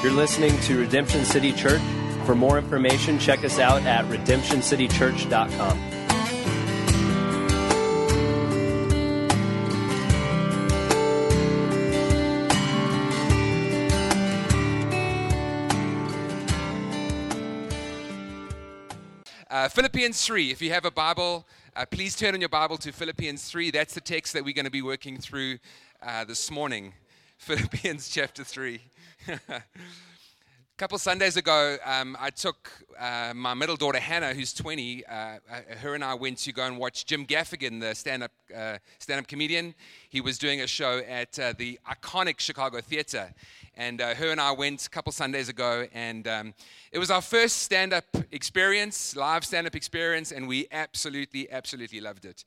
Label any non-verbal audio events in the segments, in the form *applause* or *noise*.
You're listening to Redemption City Church. For more information, check us out at redemptioncitychurch.com. Uh, Philippians 3. If you have a Bible, uh, please turn in your Bible to Philippians 3. That's the text that we're going to be working through uh, this morning. *laughs* Philippians chapter 3. A *laughs* couple Sundays ago, um, I took uh, my middle daughter Hannah, who's 20. Uh, uh, her and I went to go and watch Jim Gaffigan, the stand-up uh, stand-up comedian. He was doing a show at uh, the iconic Chicago Theater, and uh, her and I went a couple Sundays ago, and um, it was our first stand-up experience, live stand-up experience, and we absolutely, absolutely loved it.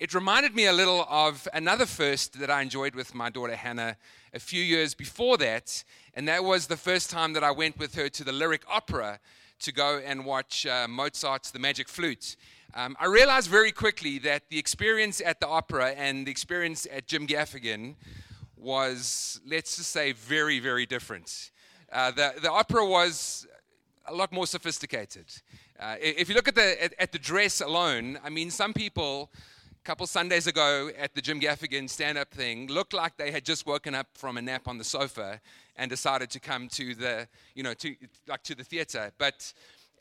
It reminded me a little of another first that I enjoyed with my daughter Hannah a few years before that, and that was the first time that I went with her to the Lyric Opera to go and watch uh, Mozart's The Magic Flute. Um, I realized very quickly that the experience at the opera and the experience at Jim Gaffigan was, let's just say, very, very different. Uh, the, the opera was a lot more sophisticated. Uh, if you look at the, at, at the dress alone, I mean, some people couple Sundays ago at the Jim Gaffigan stand up thing looked like they had just woken up from a nap on the sofa and decided to come to the, you know, to, like to the theater. But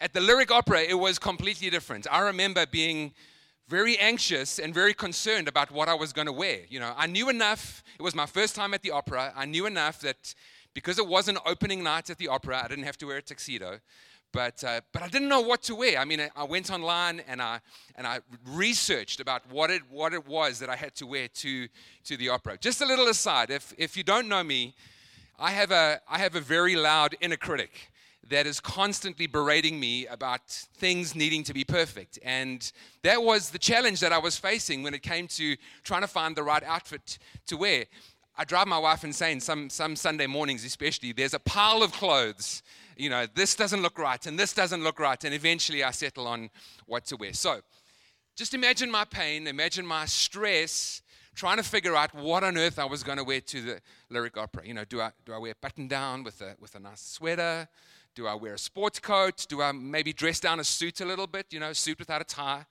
at the Lyric Opera, it was completely different. I remember being very anxious and very concerned about what I was going to wear. You know, I knew enough. It was my first time at the opera. I knew enough that because it was an opening night at the opera, I didn't have to wear a tuxedo but, uh, but I didn't know what to wear. I mean, I went online and I, and I researched about what it, what it was that I had to wear to, to the opera. Just a little aside if, if you don't know me, I have, a, I have a very loud inner critic that is constantly berating me about things needing to be perfect. And that was the challenge that I was facing when it came to trying to find the right outfit to wear. I drive my wife insane some, some Sunday mornings, especially. There's a pile of clothes you know, this doesn't look right and this doesn't look right. And eventually I settle on what to wear. So just imagine my pain, imagine my stress trying to figure out what on earth I was going to wear to the lyric opera. You know, do I, do I wear button down with a, with a nice sweater? Do I wear a sports coat? Do I maybe dress down a suit a little bit? You know, suit without a tie.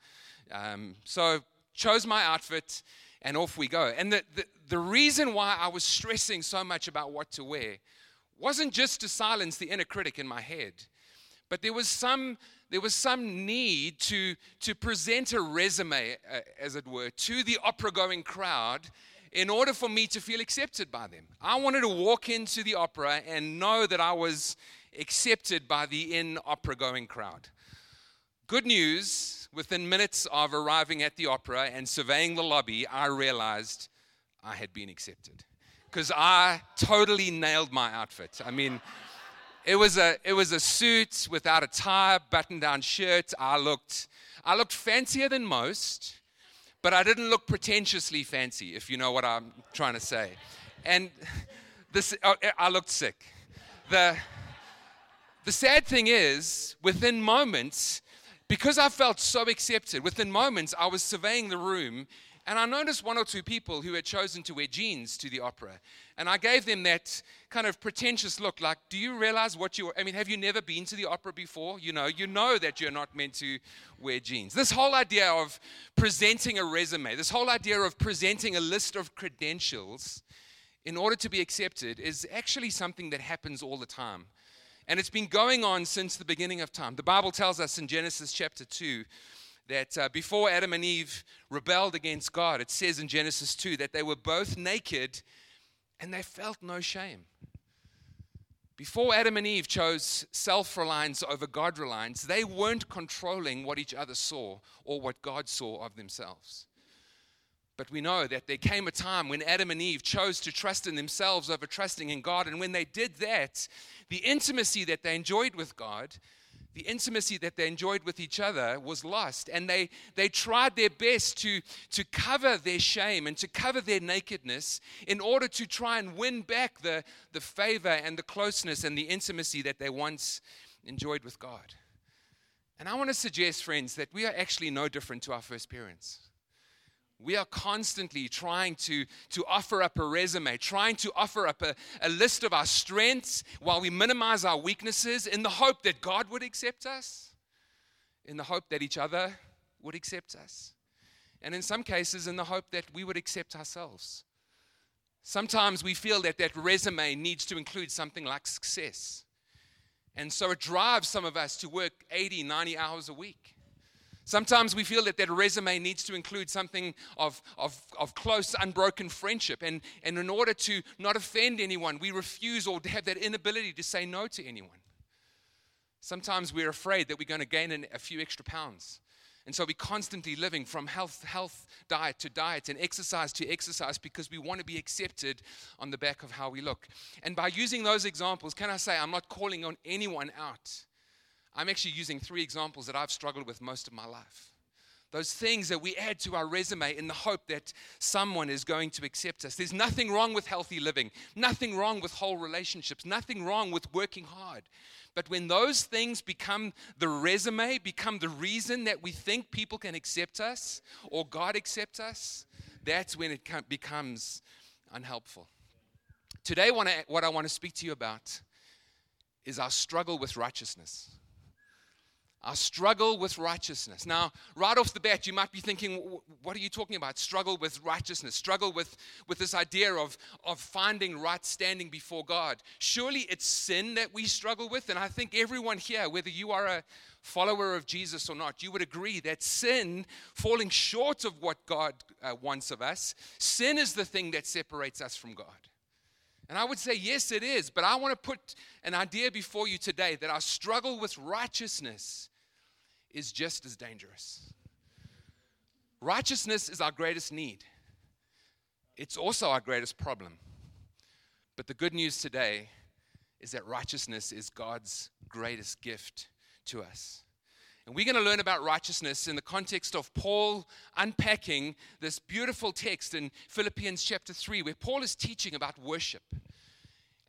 Um, so chose my outfit and off we go. And the, the, the reason why I was stressing so much about what to wear wasn't just to silence the inner critic in my head, but there was some there was some need to to present a resume, uh, as it were, to the opera going crowd. In order for me to feel accepted by them, I wanted to walk into the opera and know that I was accepted by the in opera going crowd. Good news, within minutes of arriving at the opera and surveying the lobby, I realized I had been accepted because I totally nailed my outfit. I mean, it was a it was a suit without a tie, button-down shirt. I looked I looked fancier than most, but I didn't look pretentiously fancy, if you know what I'm trying to say. And this oh, eh, I looked sick. The the sad thing is, within moments, because I felt so accepted, within moments I was surveying the room and I noticed one or two people who had chosen to wear jeans to the opera. And I gave them that kind of pretentious look like, do you realize what you I mean, have you never been to the opera before? You know, you know that you're not meant to wear jeans. This whole idea of presenting a resume, this whole idea of presenting a list of credentials in order to be accepted is actually something that happens all the time. And it's been going on since the beginning of time. The Bible tells us in Genesis chapter 2 that uh, before Adam and Eve rebelled against God, it says in Genesis 2 that they were both naked and they felt no shame. Before Adam and Eve chose self reliance over God reliance, they weren't controlling what each other saw or what God saw of themselves. But we know that there came a time when Adam and Eve chose to trust in themselves over trusting in God. And when they did that, the intimacy that they enjoyed with God the intimacy that they enjoyed with each other was lost. And they, they tried their best to, to cover their shame and to cover their nakedness in order to try and win back the, the favor and the closeness and the intimacy that they once enjoyed with God. And I want to suggest, friends, that we are actually no different to our first parents. We are constantly trying to, to offer up a resume, trying to offer up a, a list of our strengths while we minimize our weaknesses in the hope that God would accept us, in the hope that each other would accept us, and in some cases, in the hope that we would accept ourselves. Sometimes we feel that that resume needs to include something like success. And so it drives some of us to work 80, 90 hours a week. Sometimes we feel that that resume needs to include something of, of, of close, unbroken friendship. And, and in order to not offend anyone, we refuse or have that inability to say no to anyone. Sometimes we're afraid that we're going to gain an, a few extra pounds. And so we're constantly living from health, health diet to diet and exercise to exercise because we want to be accepted on the back of how we look. And by using those examples, can I say I'm not calling on anyone out? I'm actually using three examples that I've struggled with most of my life. Those things that we add to our resume in the hope that someone is going to accept us. There's nothing wrong with healthy living, nothing wrong with whole relationships, nothing wrong with working hard. But when those things become the resume, become the reason that we think people can accept us or God accept us, that's when it becomes unhelpful. Today, what I want to speak to you about is our struggle with righteousness our struggle with righteousness. Now, right off the bat, you might be thinking, what are you talking about? Struggle with righteousness, struggle with, with this idea of, of finding right standing before God. Surely it's sin that we struggle with. And I think everyone here, whether you are a follower of Jesus or not, you would agree that sin, falling short of what God uh, wants of us, sin is the thing that separates us from God. And I would say, yes, it is. But I want to put an idea before you today that our struggle with righteousness is just as dangerous. Righteousness is our greatest need, it's also our greatest problem. But the good news today is that righteousness is God's greatest gift to us. And we're going to learn about righteousness in the context of Paul unpacking this beautiful text in Philippians chapter 3, where Paul is teaching about worship.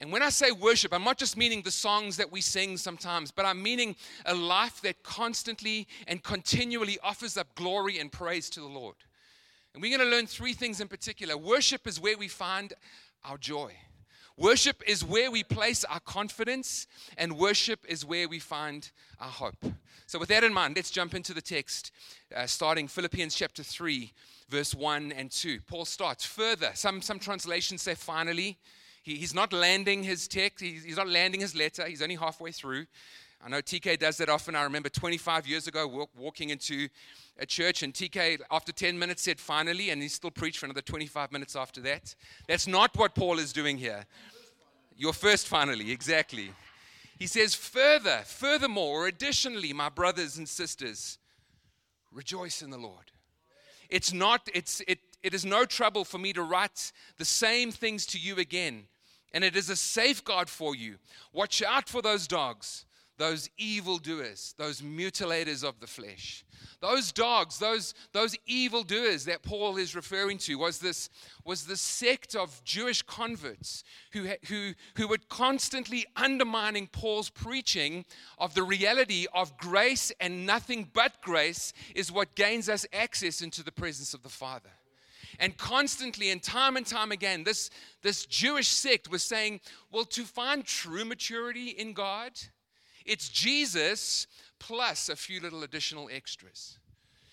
And when I say worship, I'm not just meaning the songs that we sing sometimes, but I'm meaning a life that constantly and continually offers up glory and praise to the Lord. And we're going to learn three things in particular. Worship is where we find our joy. Worship is where we place our confidence, and worship is where we find our hope. So, with that in mind, let's jump into the text, uh, starting Philippians chapter 3, verse 1 and 2. Paul starts further. Some, some translations say finally. He, he's not landing his text, he's, he's not landing his letter, he's only halfway through. I know TK does that often. I remember 25 years ago walk, walking into a church, and TK, after 10 minutes, said finally, and he still preached for another 25 minutes after that. That's not what Paul is doing here. Your first finally, exactly. He says, further, furthermore, or additionally, my brothers and sisters, rejoice in the Lord. It's not, it's, it, it is no trouble for me to write the same things to you again, and it is a safeguard for you. Watch out for those dogs those evildoers, those mutilators of the flesh. Those dogs, those, those evildoers that Paul is referring to, was this, was this sect of Jewish converts who, who, who were constantly undermining Paul's preaching of the reality of grace and nothing but grace is what gains us access into the presence of the Father. And constantly and time and time again, this, this Jewish sect was saying, well, to find true maturity in God, it's Jesus plus a few little additional extras.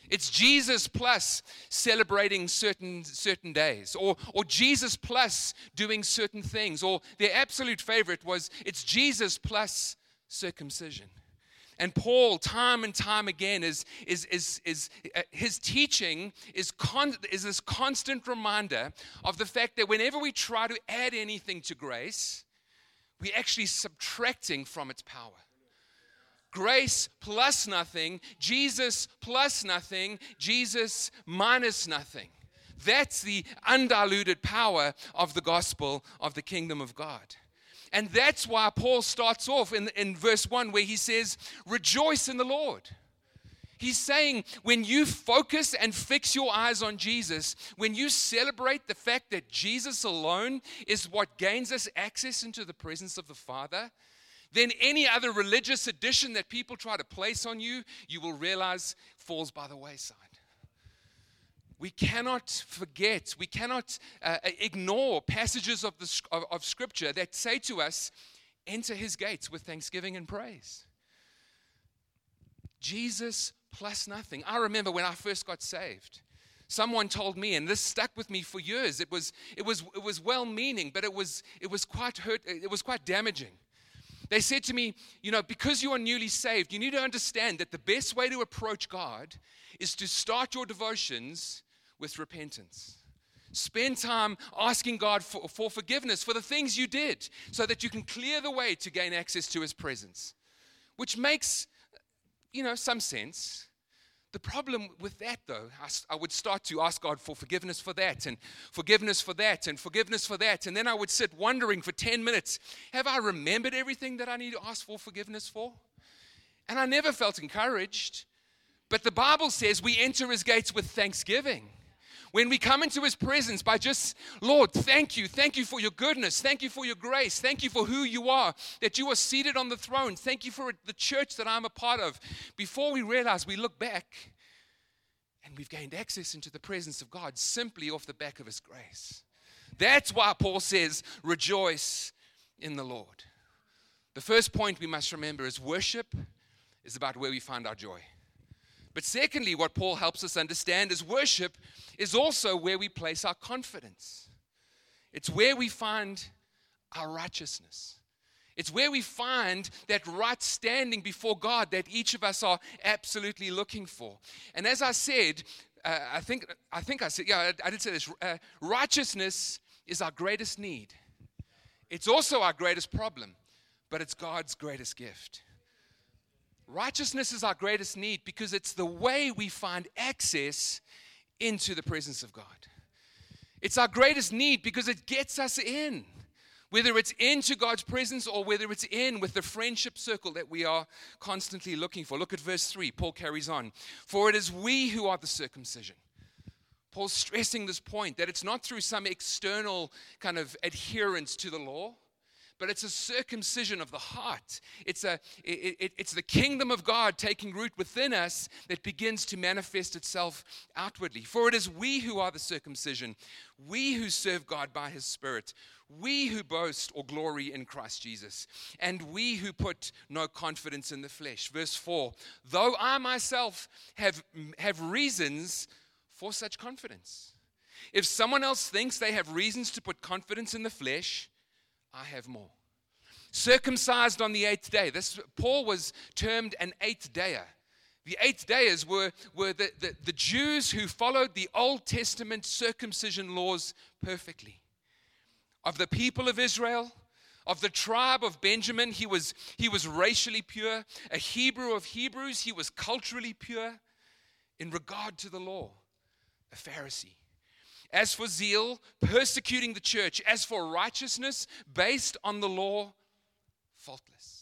It's Jesus plus celebrating certain, certain days, or, or Jesus plus doing certain things, or their absolute favorite was it's Jesus plus circumcision. And Paul, time and time again, is, is, is, is uh, his teaching is, con, is this constant reminder of the fact that whenever we try to add anything to grace, we're actually subtracting from its power grace plus nothing, Jesus plus nothing, Jesus minus nothing. That's the undiluted power of the gospel of the kingdom of God. And that's why Paul starts off in, in verse 1 where he says, Rejoice in the Lord. He's saying when you focus and fix your eyes on Jesus, when you celebrate the fact that Jesus alone is what gains us access into the presence of the Father, then any other religious addition that people try to place on you, you will realize falls by the wayside. We cannot forget, we cannot uh, ignore passages of, the, of, of Scripture that say to us, enter his gates with thanksgiving and praise. Jesus plus nothing. I remember when I first got saved. Someone told me, and this stuck with me for years. It was, it was, it was well-meaning, but it was, it was quite hurt. It was quite damaging. They said to me, you know, because you are newly saved, you need to understand that the best way to approach God is to start your devotions with repentance. Spend time asking God for, for forgiveness for the things you did so that you can clear the way to gain access to His presence, which makes, you know, some sense. The problem with that, though, I, I, would start to ask God for forgiveness for that, and forgiveness for that, and forgiveness for that. And then I would sit wondering for 10 minutes have I remembered everything that I need to ask for forgiveness for? And I never felt encouraged. But the Bible says we enter his gates with thanksgiving. When we come into his presence by just, Lord, thank you. Thank you for your goodness. Thank you for your grace. Thank you for who you are, that you are seated on the throne. Thank you for the church that I'm a part of. Before we realize, we look back and we've gained access into the presence of God simply off the back of his grace. That's why Paul says, rejoice in the Lord. The first point we must remember is worship is about where we find our joy. But secondly, what Paul helps us understand is worship is also where we place our confidence. It's where we find our righteousness. It's where we find that right standing before God that each of us are absolutely looking for. And as I said, uh, I think I think I said yeah I, I did say this. Uh, righteousness is our greatest need. It's also our greatest problem, but it's God's greatest gift. Righteousness is our greatest need because it's the way we find access into the presence of God. It's our greatest need because it gets us in, whether it's into God's presence or whether it's in with the friendship circle that we are constantly looking for. Look at verse 3. Paul carries on. For it is we who are the circumcision. Paul's stressing this point that it's not through some external kind of adherence to the law but it's a circumcision of the heart. It's, a, it, it, it's the kingdom of God taking root within us that begins to manifest itself outwardly. For it is we who are the circumcision, we who serve God by his Spirit, we who boast or glory in Christ Jesus, and we who put no confidence in the flesh. Verse 4 Though I myself have, have reasons for such confidence. If someone else thinks they have reasons to put confidence in the flesh, I have more. Circumcised on the eighth day. This Paul was termed an eighth dayer. The eighth dayers were, were the, the, the Jews who followed the Old Testament circumcision laws perfectly. Of the people of Israel, of the tribe of Benjamin, he was, he was racially pure. A Hebrew of Hebrews, he was culturally pure. In regard to the law, a Pharisee. As for zeal, persecuting the church. As for righteousness, based on the law, faultless.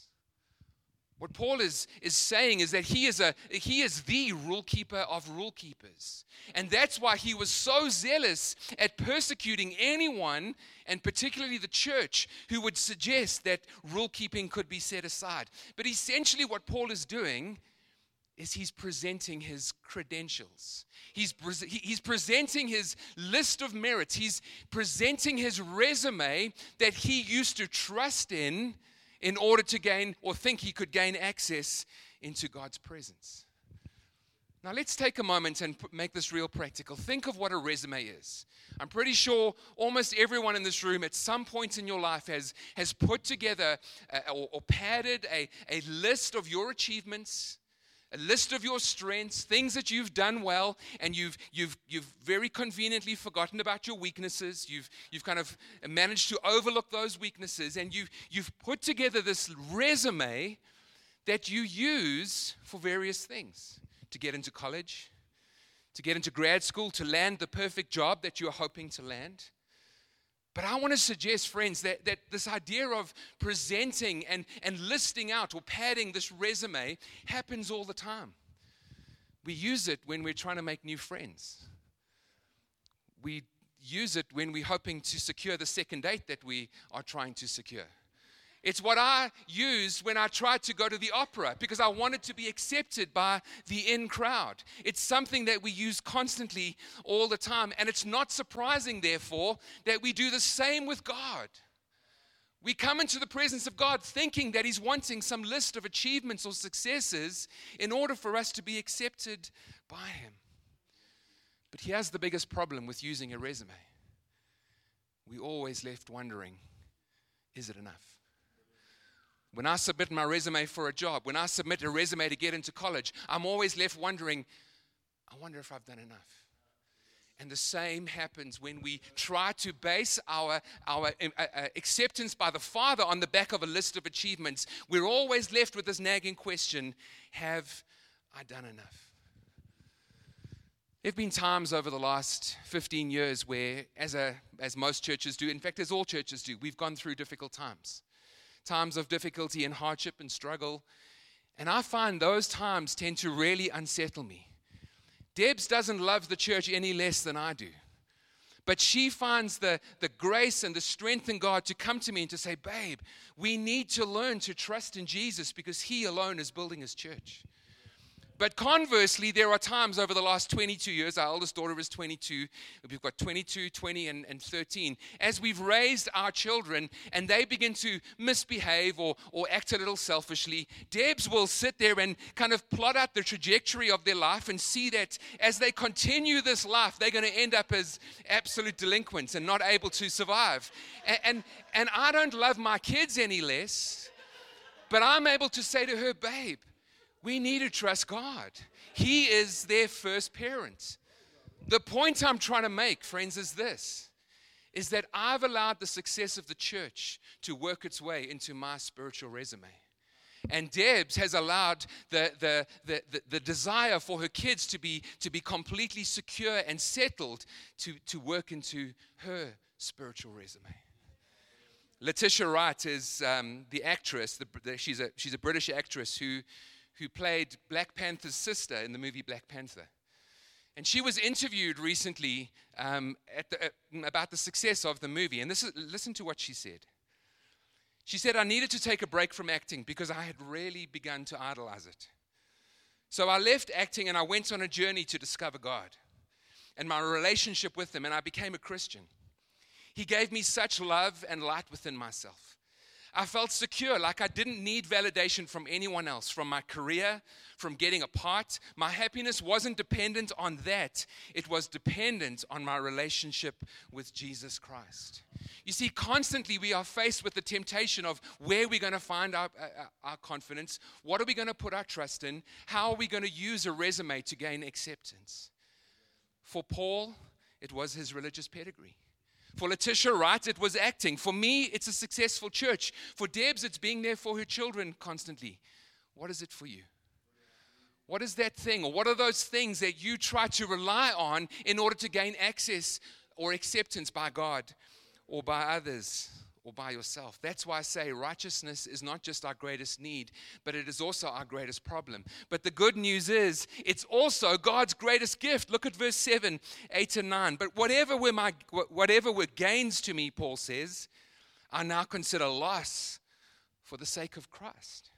What Paul is, is saying is that he is, a, he is the rule keeper of rule keepers. And that's why he was so zealous at persecuting anyone, and particularly the church, who would suggest that rule keeping could be set aside. But essentially, what Paul is doing is he's presenting his credentials. He's, pre- he's presenting his list of merits. He's presenting his resume that he used to trust in in order to gain or think he could gain access into God's presence. Now, let's take a moment and make this real practical. Think of what a resume is. I'm pretty sure almost everyone in this room at some point in your life has, has put together or, or padded a, a list of your achievements, a list of your strengths, things that you've done well, and you've, you've, you've very conveniently forgotten about your weaknesses. You've, you've kind of managed to overlook those weaknesses, and you've, you've put together this resume that you use for various things to get into college, to get into grad school, to land the perfect job that you're hoping to land. But I want to suggest, friends, that, that this idea of presenting and, and listing out or padding this resume happens all the time. We use it when we're trying to make new friends. We use it when we're hoping to secure the second date that we are trying to secure. It's what I used when I tried to go to the opera because I wanted to be accepted by the in crowd. It's something that we use constantly all the time. And it's not surprising, therefore, that we do the same with God. We come into the presence of God thinking that He's wanting some list of achievements or successes in order for us to be accepted by Him. But here's the biggest problem with using a resume we always left wondering is it enough? When I submit my resume for a job, when I submit a resume to get into college, I'm always left wondering, I wonder if I've done enough. And the same happens when we try to base our, our uh, uh, acceptance by the Father on the back of a list of achievements. We're always left with this nagging question Have I done enough? There have been times over the last 15 years where, as, a, as most churches do, in fact, as all churches do, we've gone through difficult times times of difficulty and hardship and struggle. And I find those times tend to really unsettle me. Debs doesn't love the church any less than I do. But she finds the, the grace and the strength in God to come to me and to say, Babe, we need to learn to trust in Jesus because He alone is building His church. But conversely, there are times over the last 22 years, our oldest daughter is 22, we've got 22, 20, and, and 13. As we've raised our children and they begin to misbehave or, or act a little selfishly, Debs will sit there and kind of plot out the trajectory of their life and see that as they continue this life, they're going to end up as absolute delinquents and not able to survive. And, and, and I don't love my kids any less, but I'm able to say to her, babe, we need to trust God. He is their first parent. The point I'm trying to make, friends, is this is that I've allowed the success of the church to work its way into my spiritual resume. And Debs has allowed the, the, the, the, the desire for her kids to be, to be completely secure and settled to, to work into her spiritual resume. Letitia Wright is um, the actress, the, the, she's, a, she's a British actress who who played Black Panther's sister in the movie Black Panther. And she was interviewed recently um, the, uh, about the success of the movie. And this is, listen to what she said. She said, I needed to take a break from acting because I had really begun to idolize it. So I left acting and I went on a journey to discover God and my relationship with Him, and I became a Christian. He gave me such love and light within myself. I felt secure, like I didn't need validation from anyone else, from my career, from getting a part. My happiness wasn't dependent on that, it was dependent on my relationship with Jesus Christ. You see, constantly we are faced with the temptation of where we're going to find our, our, our confidence, what are we going to put our trust in, how are we going to use a resume to gain acceptance. For Paul, it was his religious pedigree. For Letitia Wright, it was acting. For me, it's a successful church. For Debs, it's being there for her children constantly. What is it for you? What is that thing, or what are those things that you try to rely on in order to gain access or acceptance by God or by others? Or by yourself. That's why I say righteousness is not just our greatest need, but it is also our greatest problem. But the good news is it's also God's greatest gift. Look at verse 7, 8 and 9. But whatever were my whatever were gains to me, Paul says, I now consider loss for the sake of Christ.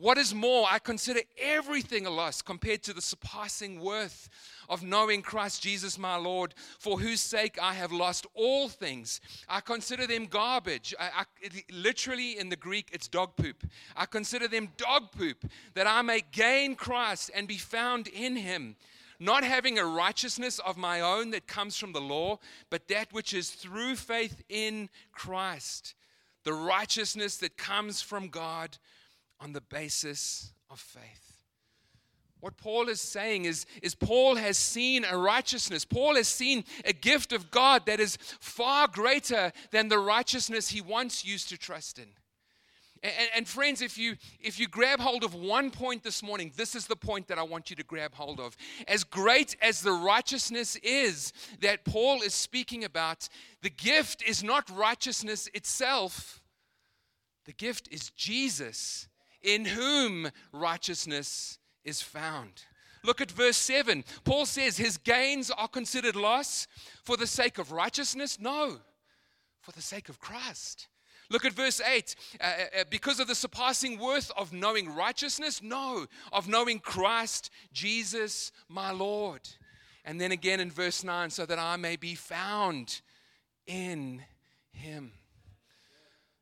What is more, I consider everything a loss compared to the surpassing worth of knowing Christ Jesus my Lord, for whose sake I have lost all things. I consider them garbage. I, I, literally, in the Greek, it's dog poop. I consider them dog poop that I may gain Christ and be found in him. Not having a righteousness of my own that comes from the law, but that which is through faith in Christ. The righteousness that comes from God on the basis of faith. What Paul is saying is, is Paul has seen a righteousness. Paul has seen a gift of God that is far greater than the righteousness he once used to trust in. And, and, friends, if you if you grab hold of one point this morning, this is the point that I want you to grab hold of. As great as the righteousness is that Paul is speaking about, the gift is not righteousness itself. The gift is Jesus in whom righteousness is found. Look at verse 7. Paul says, His gains are considered loss for the sake of righteousness? No, for the sake of Christ. Look at verse 8. Uh, uh, uh, because of the surpassing worth of knowing righteousness? No, of knowing Christ, Jesus, my Lord. And then again in verse 9, so that I may be found in him.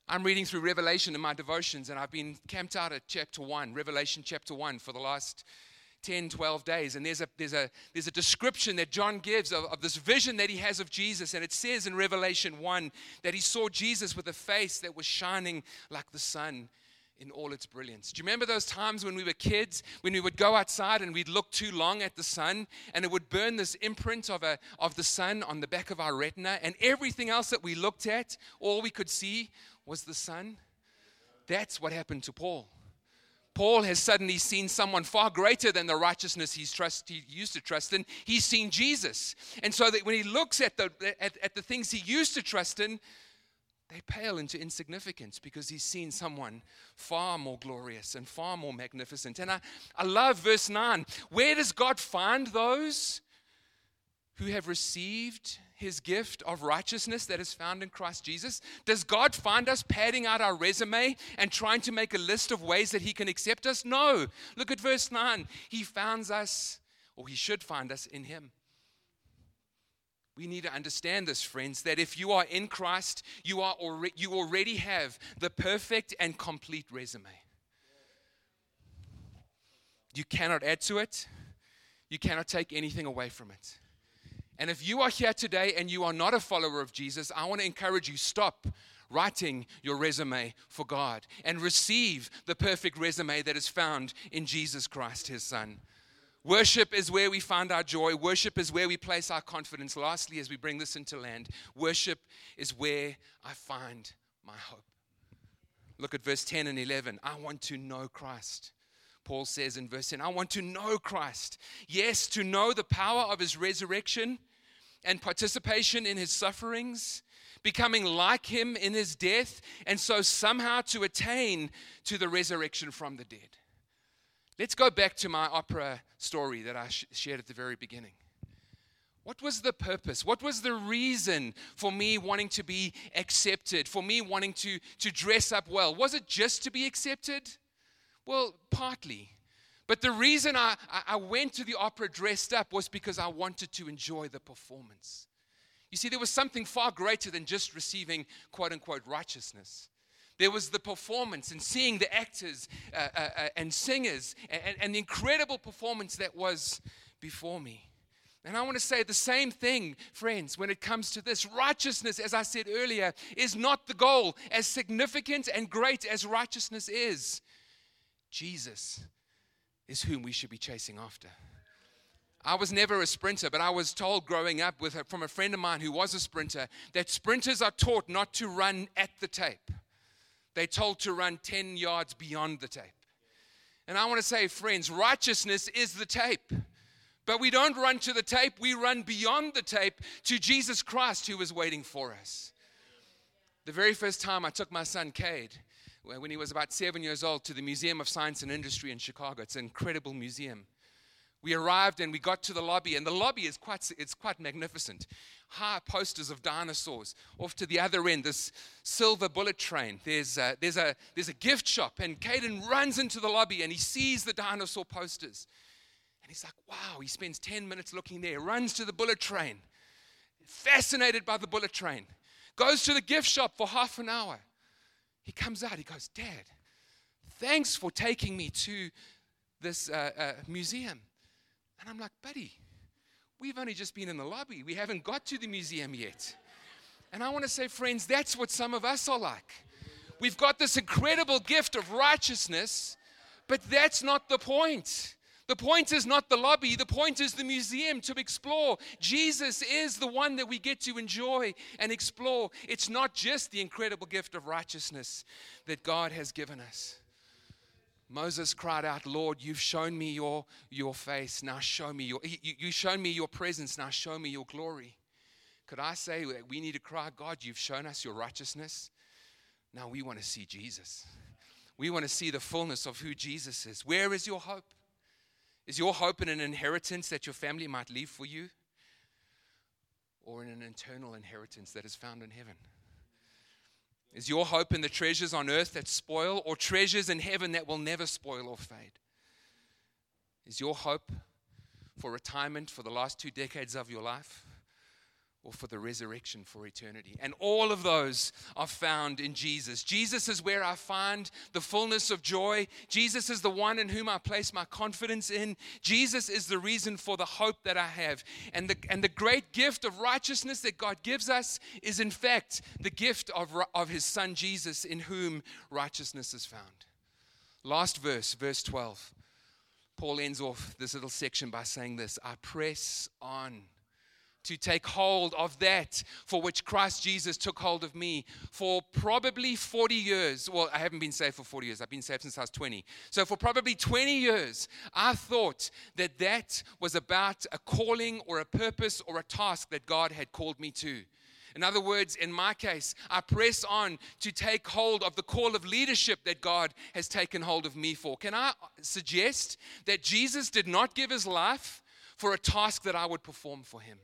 I'm reading through Revelation in my devotions, and I've been camped out at chapter 1, Revelation chapter 1, for the last 10, 12 days. And there's a, there's a, there's a description that John gives of, of this vision that he has of Jesus. And it says in Revelation 1 that he saw Jesus with a face that was shining like the sun in all its brilliance. Do you remember those times when we were kids, when we would go outside and we'd look too long at the sun and it would burn this imprint of, a, of the sun on the back of our retina, and everything else that we looked at, all we could see was the sun? That's what happened to Paul. Paul has suddenly seen someone far greater than the righteousness he's trust, he used to trust in. He's seen Jesus. And so that when he looks at the, at, at the things he used to trust in, they pale into insignificance because he's seen someone far more glorious and far more magnificent. And I, I love verse 9. Where does God find those who have received his gift of righteousness that is found in Christ Jesus? Does God find us padding out our resume and trying to make a list of ways that he can accept us? No. Look at verse 9. He finds us, or he should find us in him. We need to understand this, friends, that if you are in Christ, you, are already, you already have the perfect and complete resume. You cannot add to it, you cannot take anything away from it. And if you are here today and you are not a follower of Jesus, I want to encourage you stop writing your resume for God and receive the perfect resume that is found in Jesus Christ, his Son. Worship is where we find our joy. Worship is where we place our confidence. Lastly, as we bring this into land, worship is where I find my hope. Look at verse 10 and 11. I want to know Christ. Paul says in verse 10, I want to know Christ. Yes, to know the power of his resurrection and participation in his sufferings, becoming like him in his death, and so somehow to attain to the resurrection from the dead. Let's go back to my opera story that I sh- shared at the very beginning. What was the purpose? What was the reason for me wanting to be accepted, for me wanting to, to dress up well? Was it just to be accepted? Well, partly. But the reason I, I went to the opera dressed up was because I wanted to enjoy the performance. You see, there was something far greater than just receiving quote unquote righteousness. There was the performance and seeing the actors uh, uh, uh, and singers and, and the incredible performance that was before me. And I want to say the same thing, friends, when it comes to this. Righteousness, as I said earlier, is not the goal. As significant and great as righteousness is, Jesus is whom we should be chasing after. I was never a sprinter, but I was told growing up with a, from a friend of mine who was a sprinter that sprinters are taught not to run at the tape. They're told to run 10 yards beyond the tape. And I want to say, friends, righteousness is the tape. But we don't run to the tape, we run beyond the tape to Jesus Christ who is waiting for us. The very first time I took my son, Cade, when he was about seven years old to the Museum of Science and Industry in Chicago. It's an incredible museum. We arrived and we got to the lobby, and the lobby is quite, it's quite magnificent. High posters of dinosaurs. Off to the other end, this silver bullet train. There's a, there's a, there's a gift shop, and Caden runs into the lobby and he sees the dinosaur posters. And he's like, wow, he spends 10 minutes looking there, runs to the bullet train, fascinated by the bullet train, goes to the gift shop for half an hour. He comes out, he goes, Dad, thanks for taking me to this uh, uh, museum. And I'm like, buddy, we've only just been in the lobby. We haven't got to the museum yet. And I want to say, friends, that's what some of us are like. We've got this incredible gift of righteousness, but that's not the point. The point is not the lobby, the point is the museum to explore. Jesus is the one that we get to enjoy and explore. It's not just the incredible gift of righteousness that God has given us. Moses cried out, Lord, you've shown me your, your face. Now show me your, you, you've shown me your presence. Now show me your glory. Could I say that we need to cry, God, you've shown us your righteousness. Now we want to see Jesus. We want to see the fullness of who Jesus is. Where is your hope? Is your hope in an inheritance that your family might leave for you? Or in an eternal inheritance that is found in heaven? Is your hope in the treasures on earth that spoil or treasures in heaven that will never spoil or fade? Is your hope for retirement for the last two decades of your life? Or for the resurrection for eternity. And all of those are found in Jesus. Jesus is where I find the fullness of joy. Jesus is the one in whom I place my confidence in. Jesus is the reason for the hope that I have. And the, and the great gift of righteousness that God gives us is, in fact, the gift of, of his son Jesus, in whom righteousness is found. Last verse, verse 12. Paul ends off this little section by saying this I press on to take hold of that for which Christ Jesus took hold of me for probably 40 years. Well, I haven't been saved for 40 years. I've been saved since I was 20. So for probably 20 years, I thought that that was about a calling or a purpose or a task that God had called me to. In other words, in my case, I press on to take hold of the call of leadership that God has taken hold of me for. Can I suggest that Jesus did not give his life for a task that I would perform for him?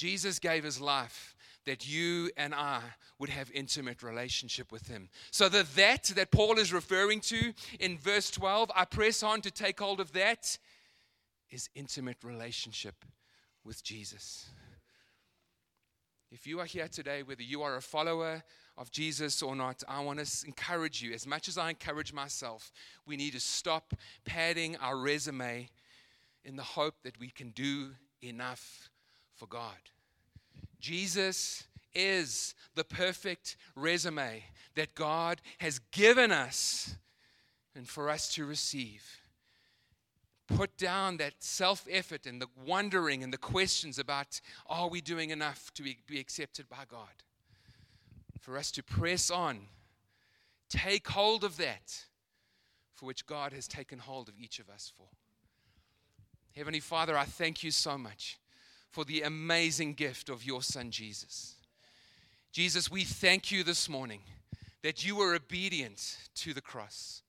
Jesus gave his life that you and I would have intimate relationship with him. So the that that Paul is referring to in verse 12, I press on to take hold of that is intimate relationship with Jesus. If you are here today, whether you are a follower of Jesus or not, I want to encourage you, as much as I encourage myself, we need to stop padding our resume in the hope that we can do enough for God. Jesus is the perfect resume that God has given us and for us to receive. Put down that self effort and the wondering and the questions about are we doing enough to be accepted by God? For us to press on, take hold of that for which God has taken hold of each of us for. Heavenly Father, I thank you so much for the amazing gift of your Son, Jesus. Jesus, we thank you this morning that you were obedient to the cross,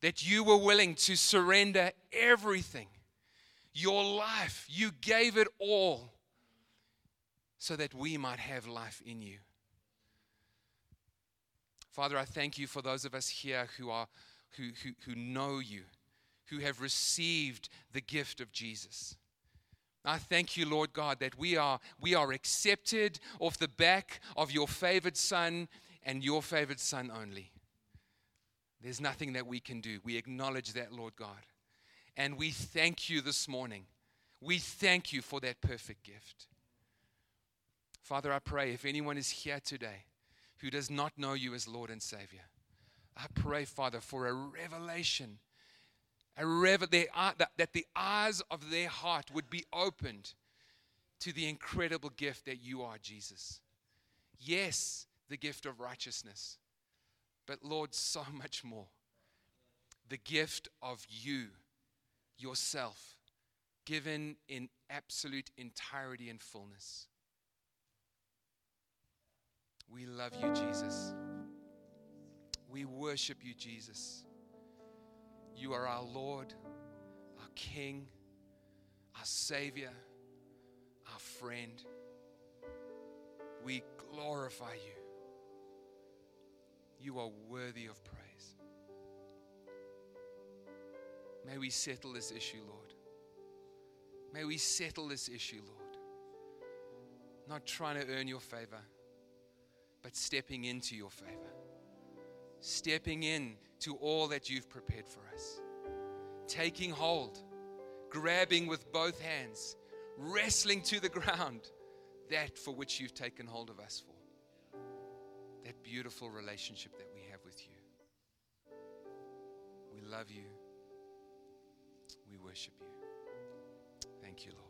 that you were willing to surrender everything, your life, you gave it all so that we might have life in you. Father, I thank you for those of us here who, are, who, who, who know you, who have received the gift of Jesus. I thank you, Lord God, that we are, we are accepted off the back of your favored Son and your favored Son only. There's nothing that we can do. We acknowledge that, Lord God. And we thank you this morning. We thank you for that perfect gift. Father, I pray if anyone is here today who does not know you as Lord and Savior, I pray, Father, for a revelation a that the eyes of their heart would be opened to the incredible gift that you are, Jesus. Yes, the gift of righteousness, but Lord, so *laughs* much more. The gift of you, yourself, given in absolute entirety and fullness. We love you, Jesus. We worship you, Jesus. You are our Lord, our King, our Savior, our friend. We glorify you. You are worthy of praise. May we settle this issue, Lord. May we settle this issue, Lord. Not trying to earn your favor, but stepping into your favor. Stepping in to all that you've prepared for us. Taking hold, grabbing with both hands, wrestling to the ground that for which you've taken hold of us for. That beautiful relationship that we have with you. We love you. We worship you. Thank you, Lord.